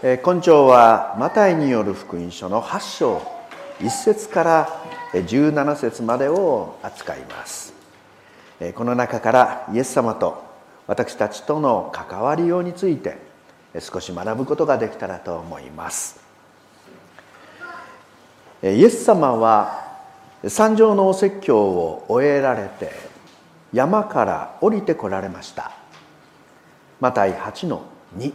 今朝はマタイによる福音書の8章1節から17節までを扱います。この中からイエス様と私たちとの関わりようについて少し学ぶことができたらと思います。イエス様は山上のお説教を終えられて山から降りてこられました。マタイ8の2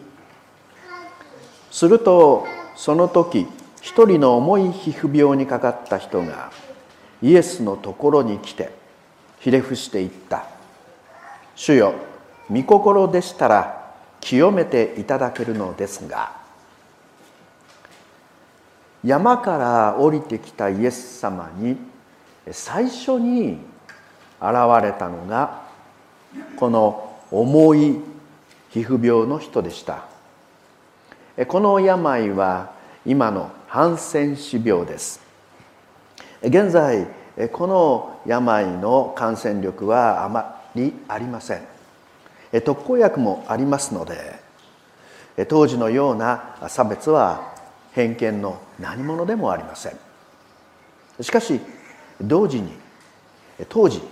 するとその時一人の重い皮膚病にかかった人がイエスのところに来てひれ伏していった「主よ御心でしたら清めていただけるのですが」山から降りてきたイエス様に最初に現れたのがこの重い皮膚病の人でした。この病は今のハンセン氏病です。現在この病の感染力はあまりありません。特効薬もありますので当時のような差別は偏見の何者でもありません。しかし同時に当時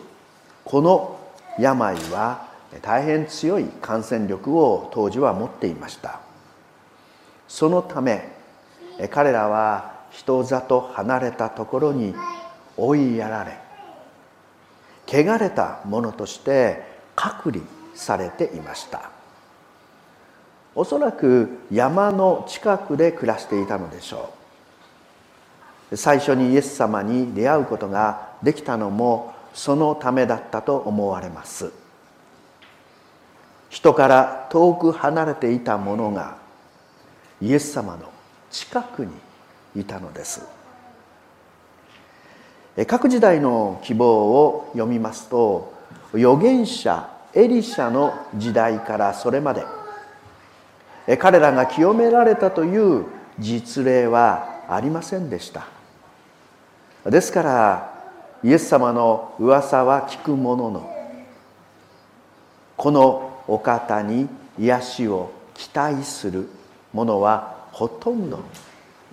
この病は大変強い感染力を当時は持っていました。そのため彼らは人里離れたところに追いやられ汚れた者として隔離されていました。おそらく山の近くで暮らしていたのでしょう。最初にイエス様に出会うことができたのもそのためだったと思われます。人から遠く離れていた者がイエス様の近くにいたのです。各時代の希望を読みますと預言者エリシャの時代からそれまで彼らが清められたという実例はありませんでした。ですからイエス様の噂は聞くもののこのお方に癒しを期待する者はほとんど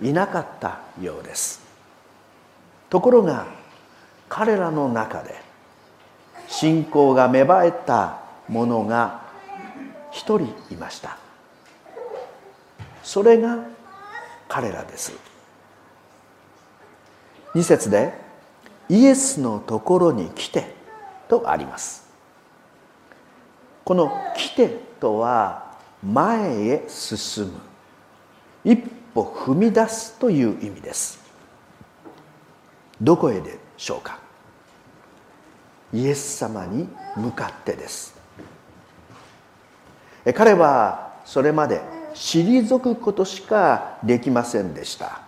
いなかったようです。ところが彼らの中で信仰が芽生えた者が一人いました。それが彼らです。2節でイエスのところに来てとあります。この来てとは前へ進む。一歩踏み出すという意味です。どこへでしょうか？イエス様に向かってです。彼はそれまで退くことしかできませんでした。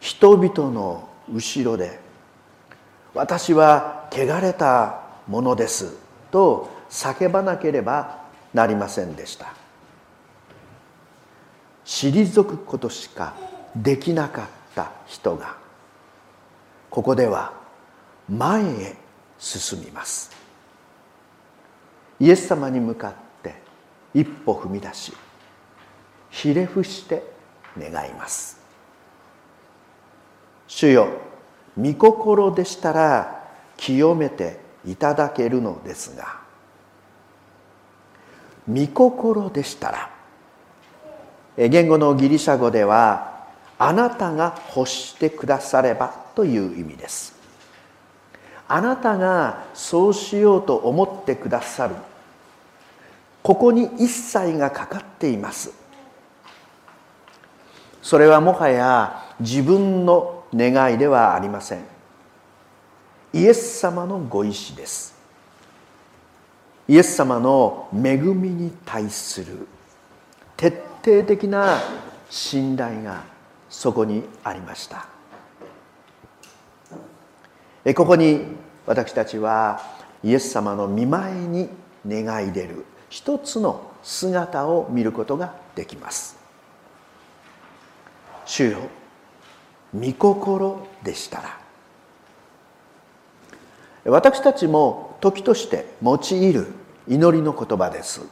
人々の後ろで「私は汚れたものです」と叫ばなければなりませんでした。退くことしかできなかった人がここでは前へ進みます。イエス様に向かって一歩踏み出しひれ伏して願います。主よ御心でしたら清めていただけるのですが御心でしたら言語のギリシャ語ではあなたが欲してくださればという意味です。あなたがそうしようと思ってくださる。ここに一切がかかっています。それはもはや自分の願いではありません。イエス様のご意志です。イエス様の恵みに対する徹底的な信頼がそこにありました。ここに私たちはイエス様の見前に願い出る一つの姿を見ることができます。主よ御心でしたら。私たちも時として用いる祈りの言葉です。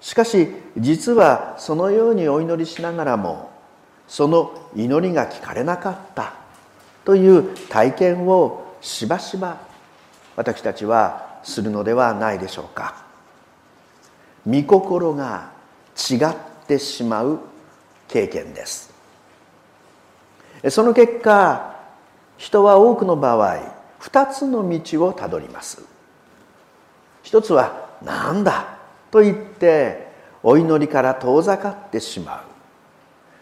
しかし実はそのようにお祈りしながらもその祈りが聞かれなかったという体験をしばしば私たちはするのではないでしょうか。御心が違ってしまう経験です。その結果人は多くの場合二つの道をたどります。一つは「なんだ」と言ってお祈りから遠ざかってしまう。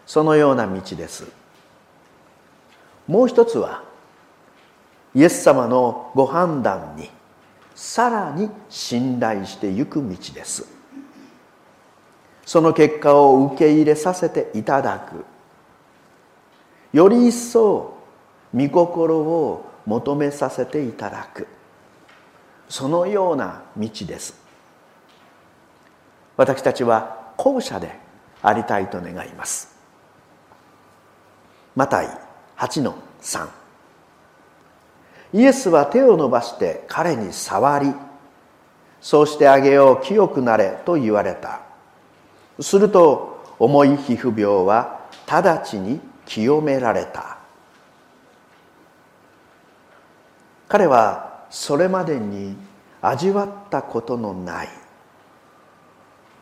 そのような道です。もう一つはイエス様のご判断にさらに信頼してゆく道です。その結果を受け入れさせていただく。より一層御心を求めさせていただく。そのような道です。私たちは後者でありたいと願います。マタイ8の3イエスは手を伸ばして彼に触りそうしてあげよう清くなれと言われた。すると重い皮膚病は直ちに清められた。彼はそれまでに味わったことのない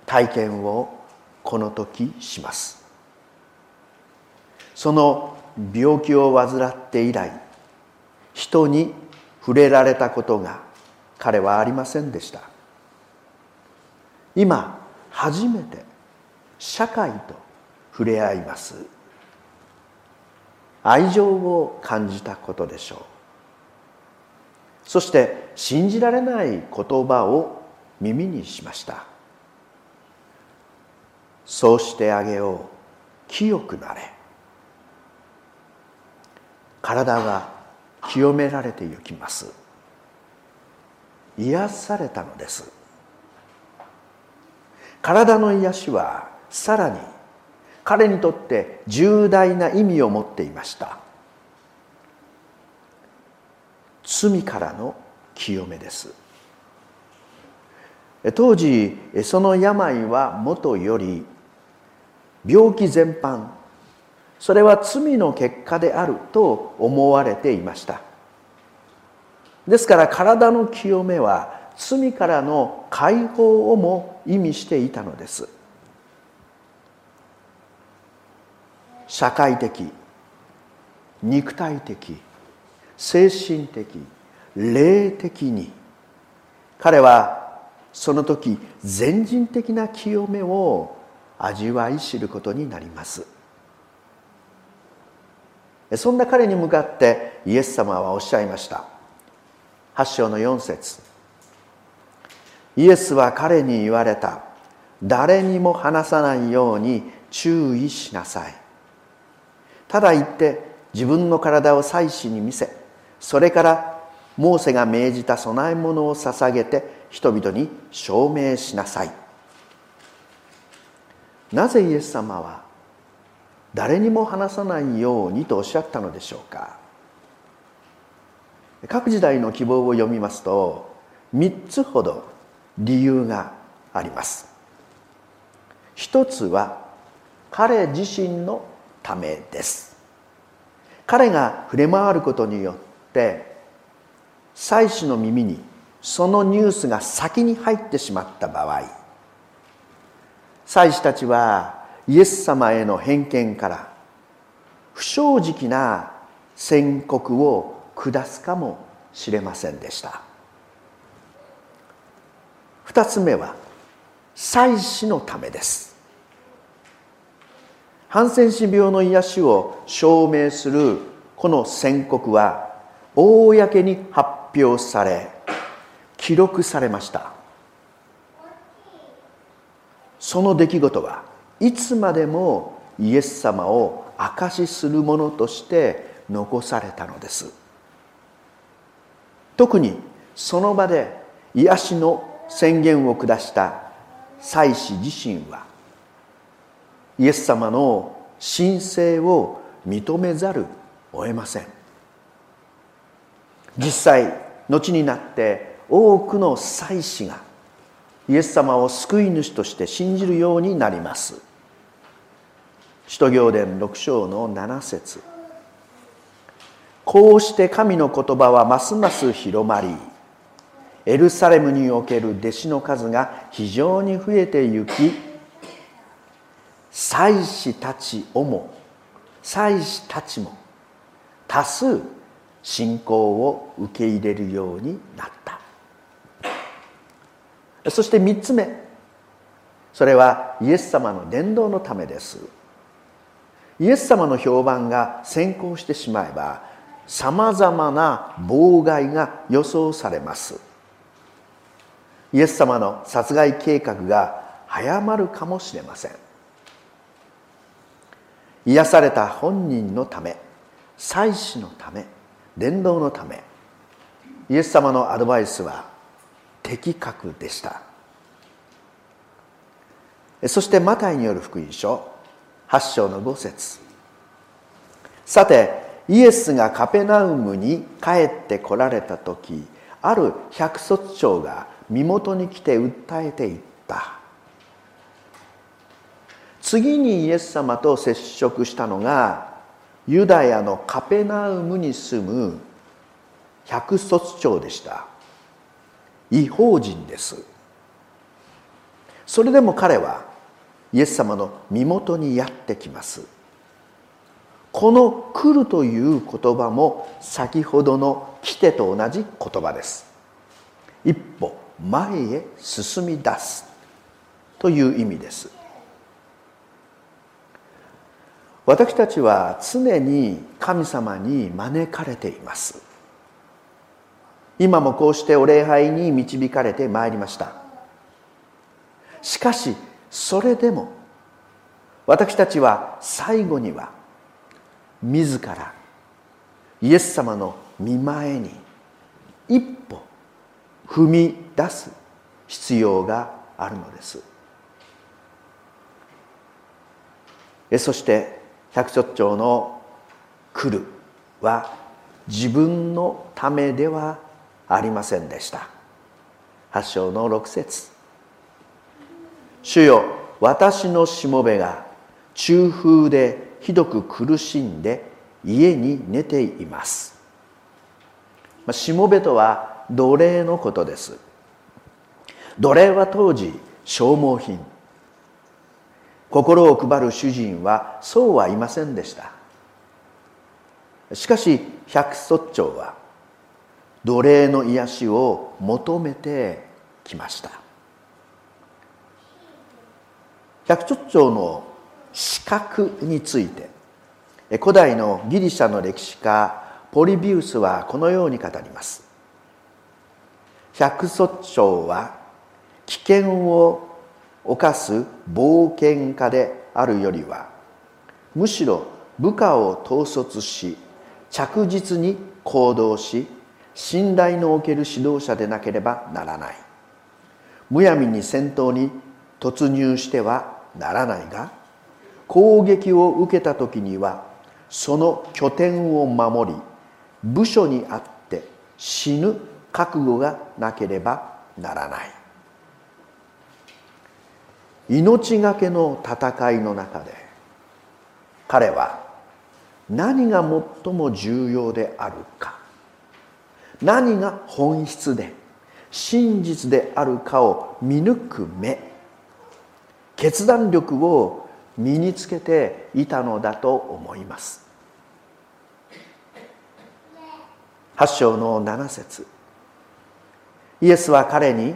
体験をこの時します。その病気を患って以来人に触れられたことが彼はありませんでした。今初めて社会と触れ合います。愛情を感じたことでしょう。そして信じられない言葉を耳にしました。そうしてあげよう。清くなれ。体が清められてゆきます。癒されたのです。体の癒しはさらに彼にとって重大な意味を持っていました。罪からの清めです。当時その病はもとより病気全般。それは罪の結果であると思われていました。ですから体の清めは罪からの解放をも意味していたのです。社会的肉体的精神的霊的に彼はその時全人的な清めを味わい知ることになります。そんな彼に向かってイエス様はおっしゃいました。8章の4節。イエスは彼に言われた。誰にも話さないように注意しなさい。ただ言って自分の体を祭司に見せ。それからモーセが命じた供え物を捧げて人々に証明しなさい。なぜイエス様は誰にも話さないようにとおっしゃったのでしょうか？各時代の希望を読みますと3つほど理由があります。一つは彼自身のためです。彼が触れ回ることによって祭司の耳にそのニュースが先に入ってしまった場合祭司たちはイエス様への偏見から不正直な宣告を下すかもしれませんでした。二つ目は祭司のためです。ハンセン氏病の癒しを証明するこの宣告は公に発表され記録されました。その出来事はいつまでもイエス様を証しするものとして残されたのです。特にその場で癒しの宣言を下した祭司自身はイエス様の神聖を認めざるを得ません。実際後になって多くの祭司がイエス様を救い主として信じるようになります。使徒行伝6章の7節。こうして神の言葉はますます広まりエルサレムにおける弟子の数が非常に増えてゆき祭司たちをも祭司たちも多数信仰を受け入れるようになった。そして3つ目。それはイエス様の伝道のためです。イエス様の評判が先行してしまえばさまざまな妨害が予想されます。イエス様の殺害計画が早まるかもしれません。癒された本人のため祭司のため伝道のためイエス様のアドバイスは的確でした。そしてマタイによる福音書8章の5節。さてイエスがカペナウムに帰ってこられた時ある百卒長が身元に来て訴えていった。次にイエス様と接触したのがユダヤのカペナウムに住む百卒長でした。違法人です。それでも彼はイエス様の身元にやってきます。この「来る」という言葉も先ほどの「来て」と同じ言葉です。一歩前へ進み出すという意味です。私たちは常に神様に招かれています。今もこうしてお礼拝に導かれてまいりました。しかしそれでも私たちは最後には自らイエス様の見前に一歩踏み出す必要があるのです。そして百卒長の「来る」は自分のためではありませんでした。8章の6節。主よ私のしもべが中風でひどく苦しんで家に寝ています。しもべとは奴隷のことです。奴隷は当時消耗品。心を配る主人はそうはいませんでした。しかし百卒長は奴隷の癒しを求めてきました。百卒長の資格について古代のギリシャの歴史家ポリビウスはこのように語ります。百卒長は危険を犯す冒険家であるよりはむしろ部下を統率し着実に行動し信頼のおける指導者でなければならない。むやみに戦闘に突入してはならないが攻撃を受けた時にはその拠点を守り部署にあって死ぬ覚悟がなければならない。命がけの戦いの中で彼は何が最も重要であるか。何が本質で真実であるかを見抜く目決断力を身につけていたのだと思います。8章の7節。イエスは彼に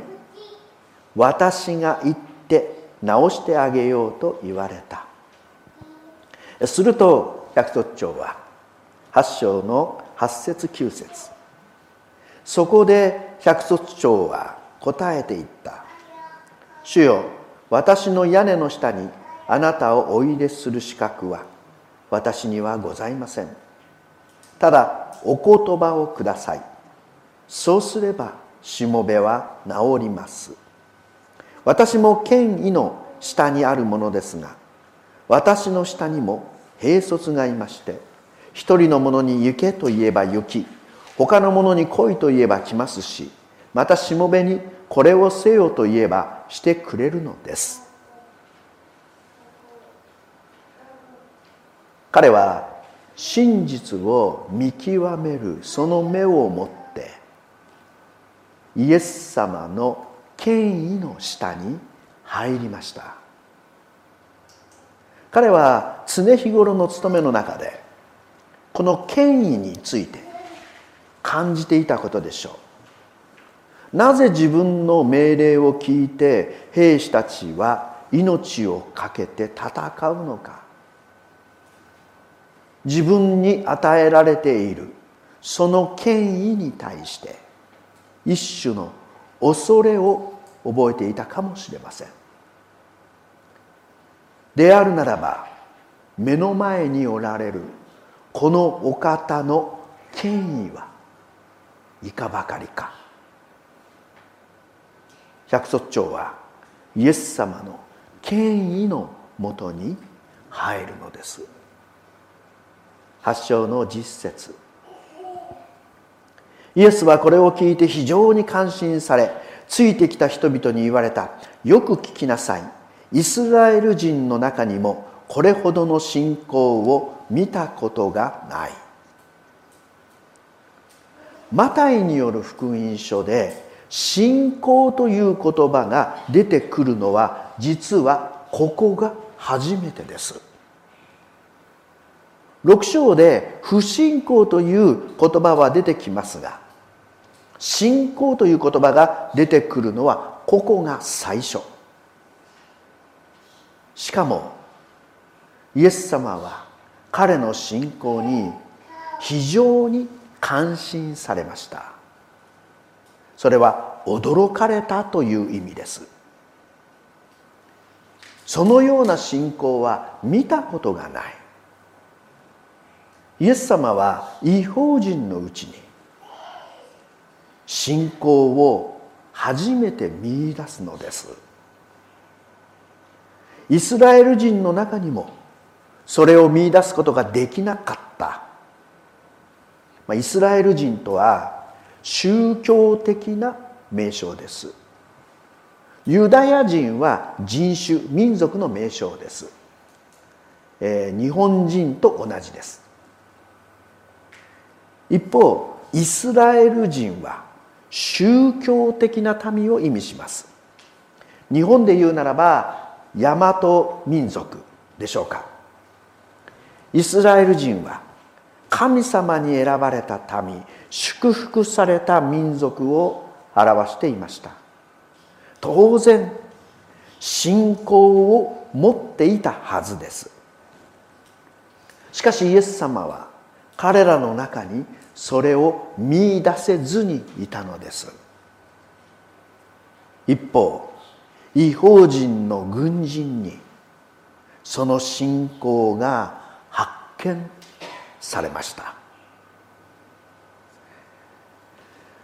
「私が行って直してあげよう」と言われた。すると百卒長は8章の8節9節。そこで百卒長は答えていった「主よ私の屋根の下にあなたをお入れする資格は私にはございません。ただお言葉をください。そうすればしもべは治ります。私も権威の下にあるものですが私の下にも兵卒がいまして一人の者に行けと言えば行き他の者に来いと言えば来ますしまたしもべにこれをせよと言えばしてくれるのです。彼は真実を見極めるその目を持ってイエス様の権威の下に入りました。彼は常日頃の務めの中でこの権威について感じていたことでしょう。なぜ自分の命令を聞いて兵士たちは命を懸けて戦うのか。自分に与えられているその権威に対して一種の恐れを覚えていたかもしれません。であるならば目の前におられるこのお方の権威はいかばかりか。百卒長はイエス様の権威のもとに入るのです。発祥の実節。イエスはこれを聞いて非常に感心されついてきた人々に言われた。よく聞きなさい。イスラエル人の中にもこれほどの信仰を見たことがない。マタイによる福音書で信仰という言葉が出てくるのは実はここが初めてです。6章で不信仰という言葉は出てきますが信仰という言葉が出てくるのはここが最初。しかもイエス様は彼の信仰に非常に感心されました。それは驚かれたという意味です。そのような信仰は見たことがない。イエス様は違法人のうちに信仰を初めて見いだすのです。イスラエル人の中にもそれを見いだすことができなかったまあイスラエル人とは宗教的な名称です。ユダヤ人は人種民族の名称です、えー、日本人と同じです。一方イスラエル人は宗教的な民を意味します。日本で言うならば大和民族でしょうか。イスラエル人は神様に選ばれた民祝福された民族を表していました。当然信仰を持っていたはずです。しかしイエス様は彼らの中にそれを見出せずにいたのです。一方違法人の軍人にその信仰が発見されました。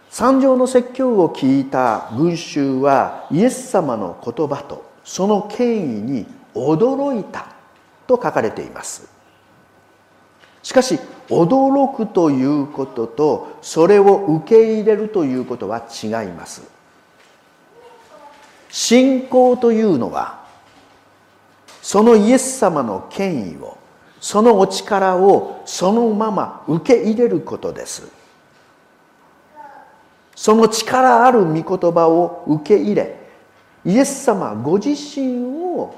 三条の説教を聞いた群衆はイエス様の言葉とその権威に驚いたと書かれています。しかし驚くということとそれを受け入れるということは違います。信仰というのはそのイエス様の権威をそのお力をそのまま受け入れることです。その力ある御言葉を受け入れイエス様ご自身を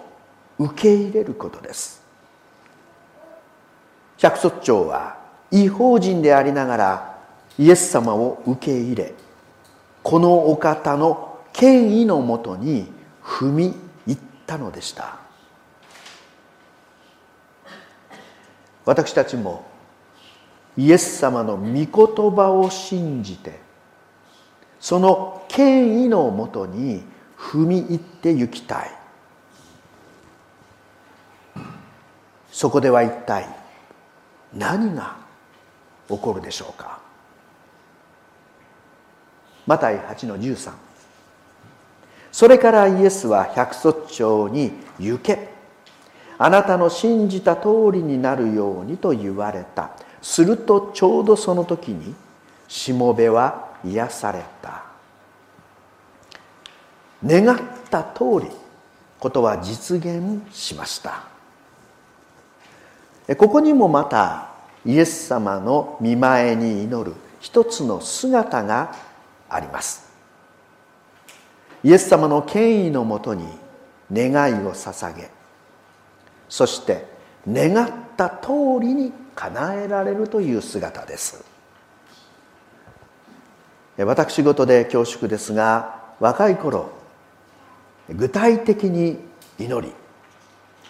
受け入れることです。百卒長は違法人でありながらイエス様を受け入れこのお方の権威のもとに踏み入ったのでした。私たちもイエス様の御言葉を信じてその権威のもとに踏み入って行きたい。そこでは一体何が起こるでしょうか。マタイ8の13それからイエスは百卒長に行け。あなたの信じた通りになるようにと言われた。するとちょうどその時にしもべは癒された。願った通りことは実現しました。ここにもまたイエス様の見前に祈る一つの姿があります。イエス様の権威のもとに願いを捧げそして願った通りに叶えられるという姿です。私事で恐縮ですが若い頃具体的に祈り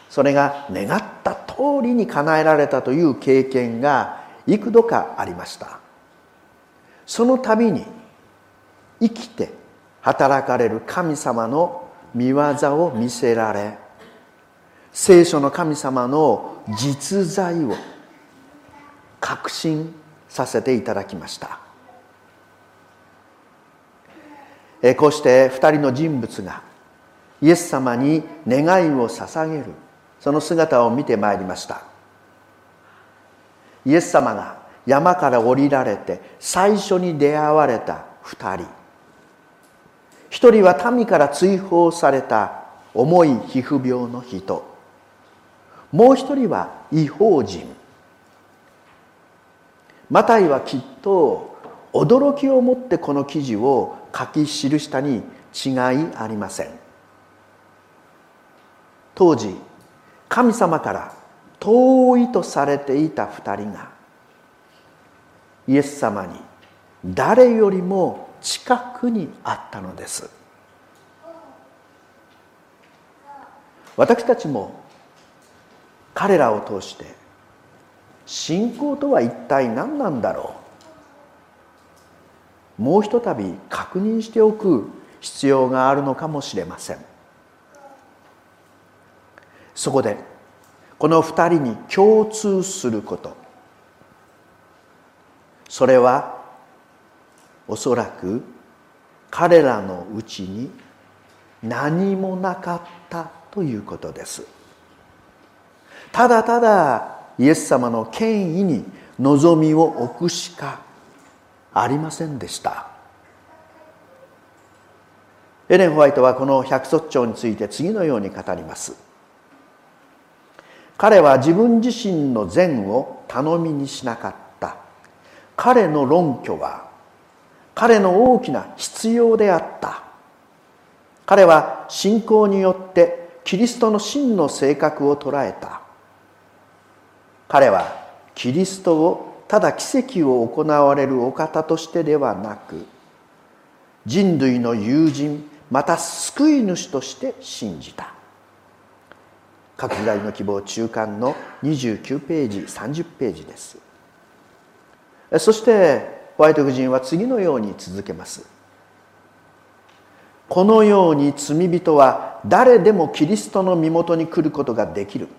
それが願った通りに叶えられたという経験が幾度かありました。その度に生きて働かれる神様の見業を見せられ聖書の神様の実在を確信させていただきました。こうして2人の人物がイエス様に願いを捧げるその姿を見てまいりました。イエス様が山から降りられて最初に出会われた2人。一人は民から追放された重い皮膚病の人。もう一人は違法人。マタイはきっと驚きを持ってこの記事を書き記したに違いありません。当時神様から遠いとされていた二人がイエス様に誰よりも近くにあったのです。私たちも彼らを通して信仰とは一体何なんだろう？もうひとたび確認しておく必要があるのかもしれません。そこでこの二人に共通すること。それはおそらく彼らのうちに何もなかったということです。ただただイエス様の権威に望みを置くしかありませんでした。エレン・ホワイトはこの百卒長について次のように語ります。彼は自分自身の善を頼みにしなかった。彼の論拠は彼の大きな必要であった。彼は信仰によってキリストの真の性格を捉えた。彼はキリストをただ奇跡を行われるお方としてではなく人類の友人また救い主として信じた。各時代の希望中間の29ページ30ページです。そしてホワイト夫人は次のように続けます。このように罪人は誰でもキリストの身元に来ることができる。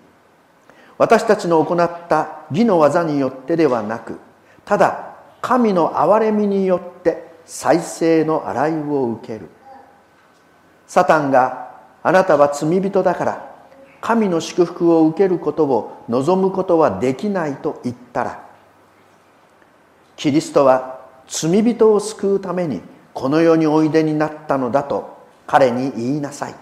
私たちの行った義の技によってではなくただ神の憐れみによって再生の洗いを受ける。サタンがあなたは罪人だから神の祝福を受けることを望むことはできないと言ったらキリストは罪人を救うためにこの世においでになったのだと彼に言いなさい。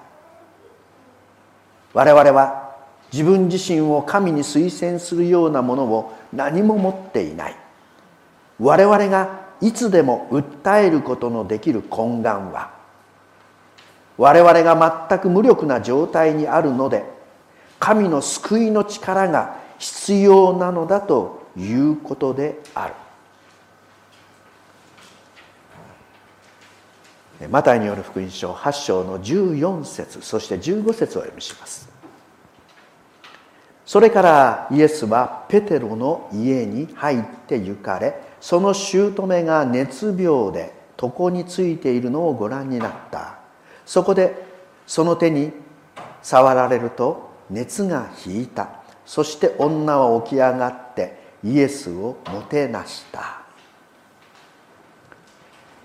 我々は自分自身を神に推薦するようなものを何も持っていない。我々がいつでも訴えることのできる懇願は我々が全く無力な状態にあるので神の救いの力が必要なのだということである。マタイによる福音書8章の14節そして15節を読みします。それからイエスはペテロの家に入って行かれその姑が熱病で床についているのをご覧になった。そこでその手に触られると熱が引いた。そして女は起き上がってイエスをもてなした。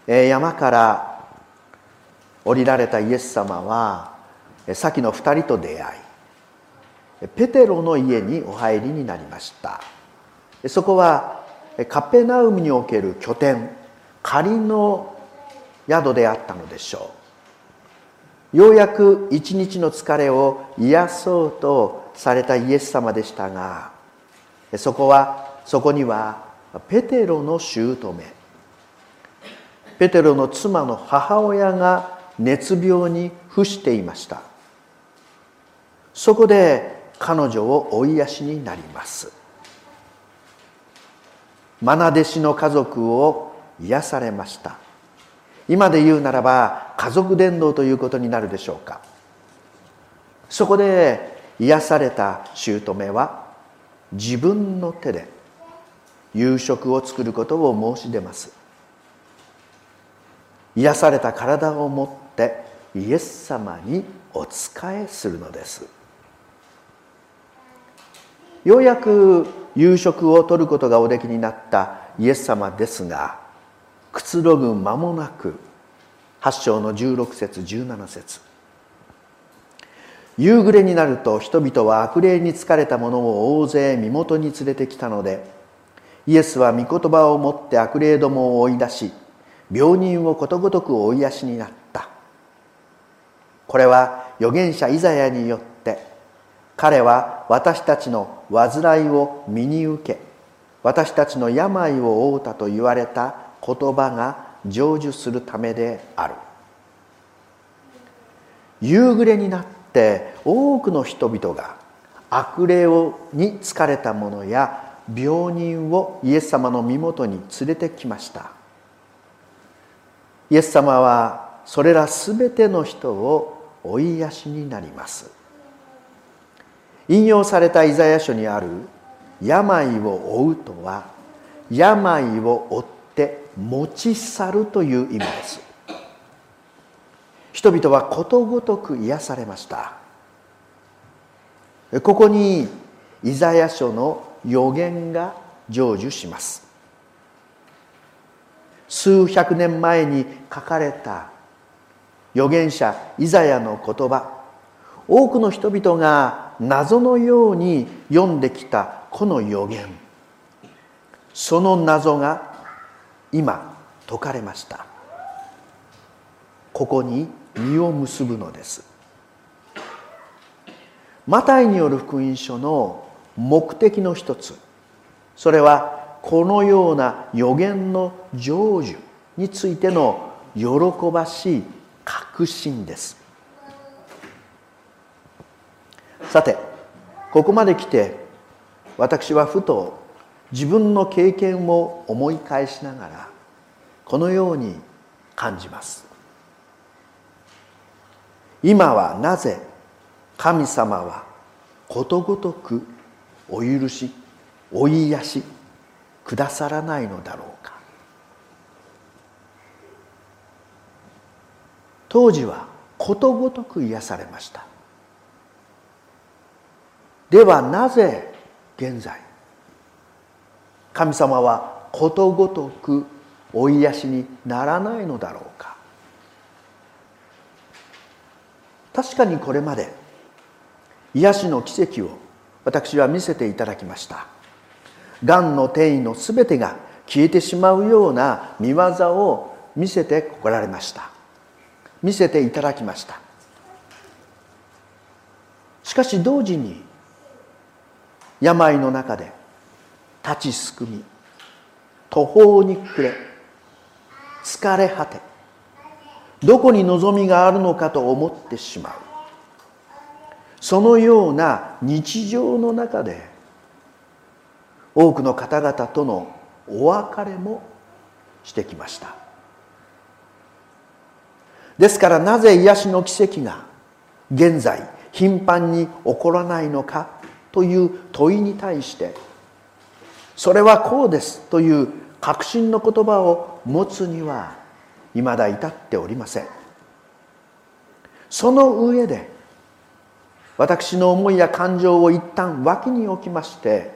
え山から降りられたイエス様は先の2人と出会い。ペテロの家にお入りになりました。そこはカペナウムにおける拠点仮の宿であったのでしょう。ようやく一日の疲れを癒そうとされたイエス様でしたがそこはそこにはペテロの姑。ペテロの妻の母親が熱病に伏していました。そこで彼女を追いやしになります。愛弟子の家族を癒されました。今で言うならば家族伝道ということになるでしょうか。そこで癒された姑は自分の手で夕食を作ることを申し出ます。癒された体を持ってイエス様にお仕えするのです。ようやく夕食をとることがおできになったイエス様ですがくつろぐ間もなく8章の16節17節。夕暮れになると人々は悪霊に疲れた者を大勢身元に連れてきたのでイエスは御言葉を持って悪霊どもを追い出し病人をことごとく追いやしになった。これは預言者イザヤによって彼は私たちの患いを身に受け私たちの病を負うたと言われた言葉が成就するためである。夕暮れになって多くの人々が悪霊に疲れた者や病人をイエス様の身元に連れてきました。イエス様はそれら全ての人を追いやしになります。引用されたイザヤ書にある「病を負う」とは病を負って持ち去るという意味です人々はことごとく癒されました。ここにイザヤ書の予言が成就します。数百年前に書かれた預言者イザヤの言葉。多くの人々が謎のように読んできたこの予言。その謎が今解かれました。ここに実を結ぶのです。マタイによる福音書の目的の一つ。それはこのような予言の成就についての喜ばしい確信です。さてここまで来て私はふと自分の経験を思い返しながらこのように感じます。今はなぜ神様はことごとくお許しお癒しくださらないのだろうか。当時はことごとく癒されました。ではなぜ現在神様はことごとくお癒しにならないのだろうか。確かにこれまで癒しの奇跡を私は見せていただきました。がんの転移の全てが消えてしまうような見業を見せてこられました。見せていただきました。しかし同時に病の中で立ちすくみ途方に暮れ疲れ果てどこに望みがあるのかと思ってしまう。そのような日常の中で多くの方々とのお別れもしてきました。ですからなぜ癒しの奇跡が現在頻繁に起こらないのかという問いに対してそれはこうですという確信の言葉を持つには未だ至っておりません。その上で私の思いや感情を一旦脇に置きまして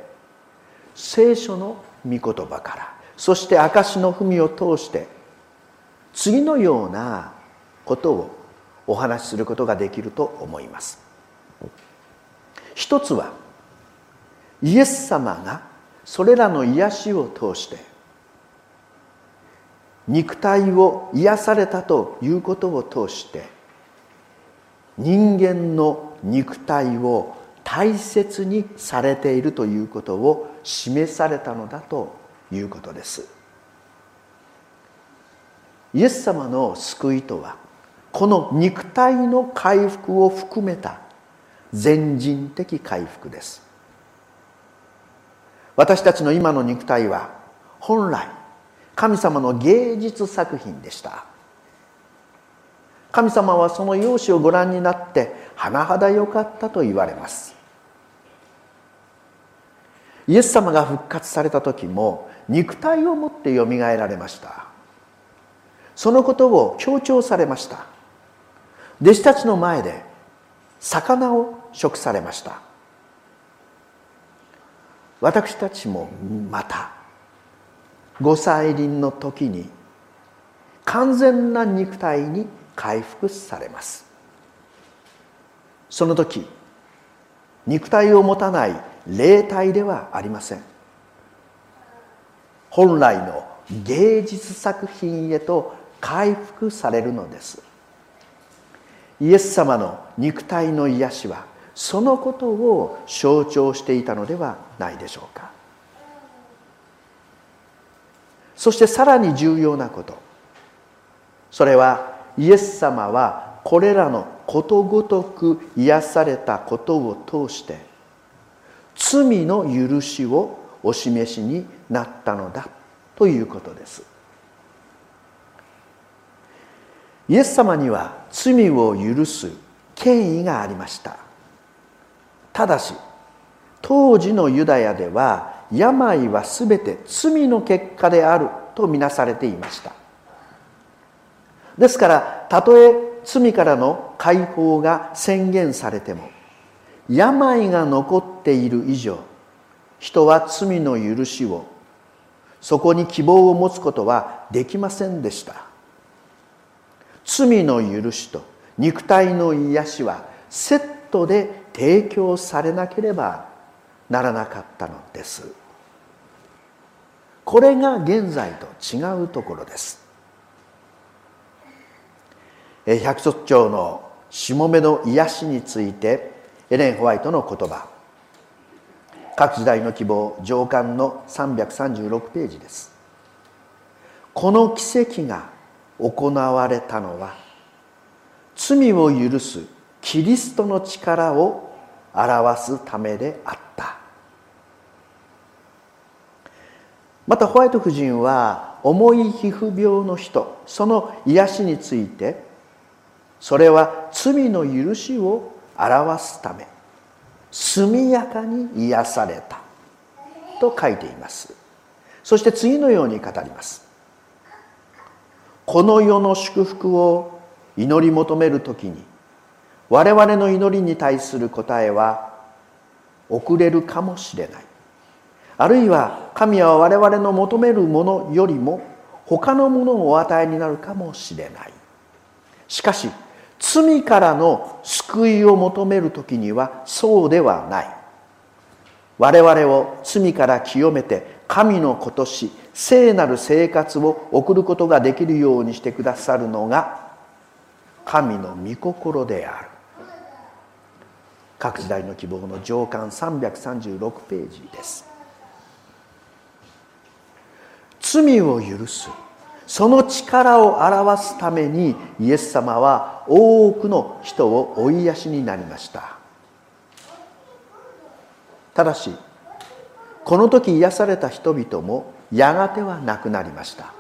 聖書の御言葉からそして証の文を通して次のようなことをお話しすることができると思います。一つはイエス様がそれらの癒しを通して肉体を癒されたということを通して人間の肉体を大切にされているということを示されたのだということです。イエス様の救いとはこの肉体の回復を含めた全人的回復です。私たちの今の肉体は本来神様の芸術作品でした。神様はその容姿をご覧になって甚だ良かったと言われます。イエス様が復活された時も肉体をもってよみがえられました。そのことを強調されました。弟子たちの前で魚を食されました。私たちもまたご再臨の時に完全な肉体に回復されます。その時肉体を持たない霊体ではありません。本来の芸術作品へと回復されるのです。イエス様の肉体の癒しはそのことを象徴していたのではないでしょうか。そしてさらに重要なこと。それはイエス様はこれらのことごとく癒されたことを通して罪の許しをお示しになったのだということです。イエス様には罪を許す権威がありました。ただし当時のユダヤでは病は全て罪の結果であるとみなされていました。ですからたとえ罪からの解放が宣言されても病が残っている以上人は罪の許しをそこに希望を持つことはできませんでした。罪の許しと肉体の癒しはセットで提供されなければならなかったのです。これが現在と違うところです。百卒長のしもべの癒しについてエレン・ホワイトの言葉。各時代の希望上巻の336ページです。この奇跡が行われたのは罪を許すキリストの力を表すためであった。またホワイト夫人は重い皮膚病の人その癒しについてそれは罪の許しを表すため速やかに癒されたと書いています。そして次のように語ります。この世の祝福を祈り求める時に我々の祈りに対する答えは遅れるかもしれない。あるいは神は我々の求めるものよりも他のものをお与えになるかもしれない。しかし罪からの救いを求める時にはそうではない。我々を罪から清めて神の子とし聖なる生活を送ることができるようにしてくださるのが神の御心である。各時代の希望の上巻336ページです。罪を許す。その力を表すためにイエス様は多くの人を追いやしになりました。ただしこの時癒された人々もやがてはなくなりました。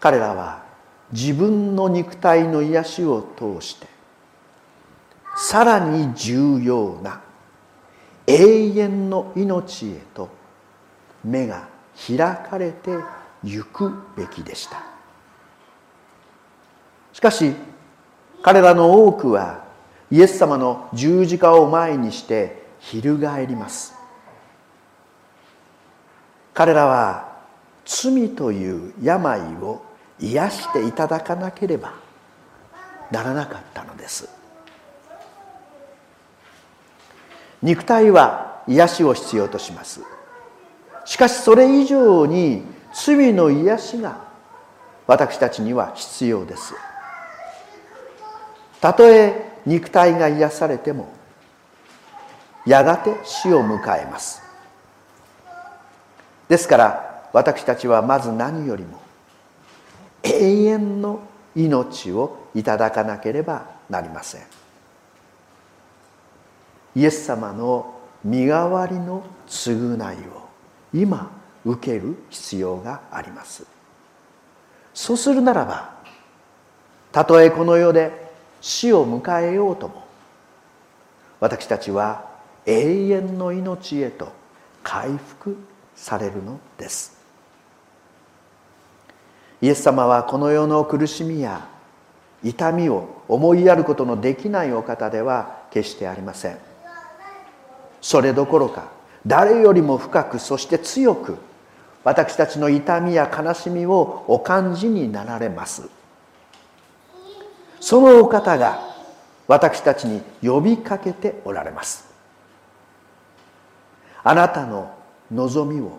彼らは自分の肉体の癒しを通してさらに重要な永遠の命へと目が開かれてゆくべきでした。しかし彼らの多くはイエス様の十字架を前にして翻ります。彼らは罪という病を癒していただかなければならなかったのです。肉体は癒しを必要とします。しかしそれ以上に罪の癒しが私たちには必要です。たとえ肉体が癒されてもやがて死を迎えます。ですから私たちはまず何よりも永遠の命をいただかなければなりません。イエス様の身代わりの償いを今受ける必要があります。そうするならばたとえこの世で死を迎えようとも私たちは永遠の命へと回復されるのです。イエス様はこの世の苦しみや痛みを思いやることのできないお方では決してありません。それどころか誰よりも深くそして強く私たちの痛みや悲しみをお感じになられます。そのお方が私たちに呼びかけておられます。あなたの望みを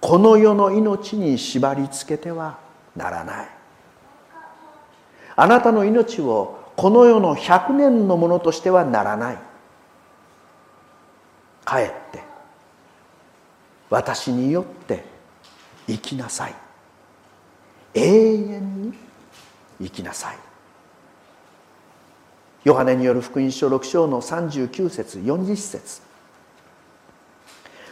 この世の命に縛り付けてはならない。あなたの命をこの世の100年のものとしてはならない。帰って私によって生きなさい。永遠に生きなさい。ヨハネによる福音書6章の39節40節。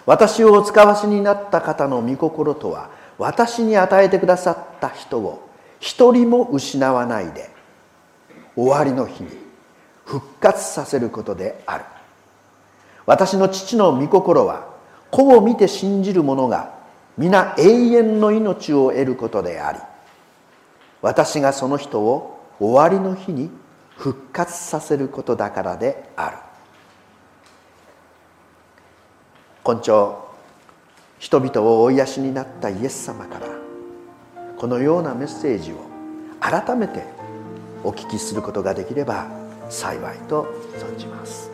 私をお使わしになった方の御心とは私に与えてくださった人を一人も失わないで終わりの日に復活させることである。私の父の御心は子を見て信じる者が皆永遠の命を得ることであり私がその人を終わりの日に復活させることだからである。今朝人々をお癒しになったイエス様からこのようなメッセージを改めてお聞きすることができれば幸いと存じます。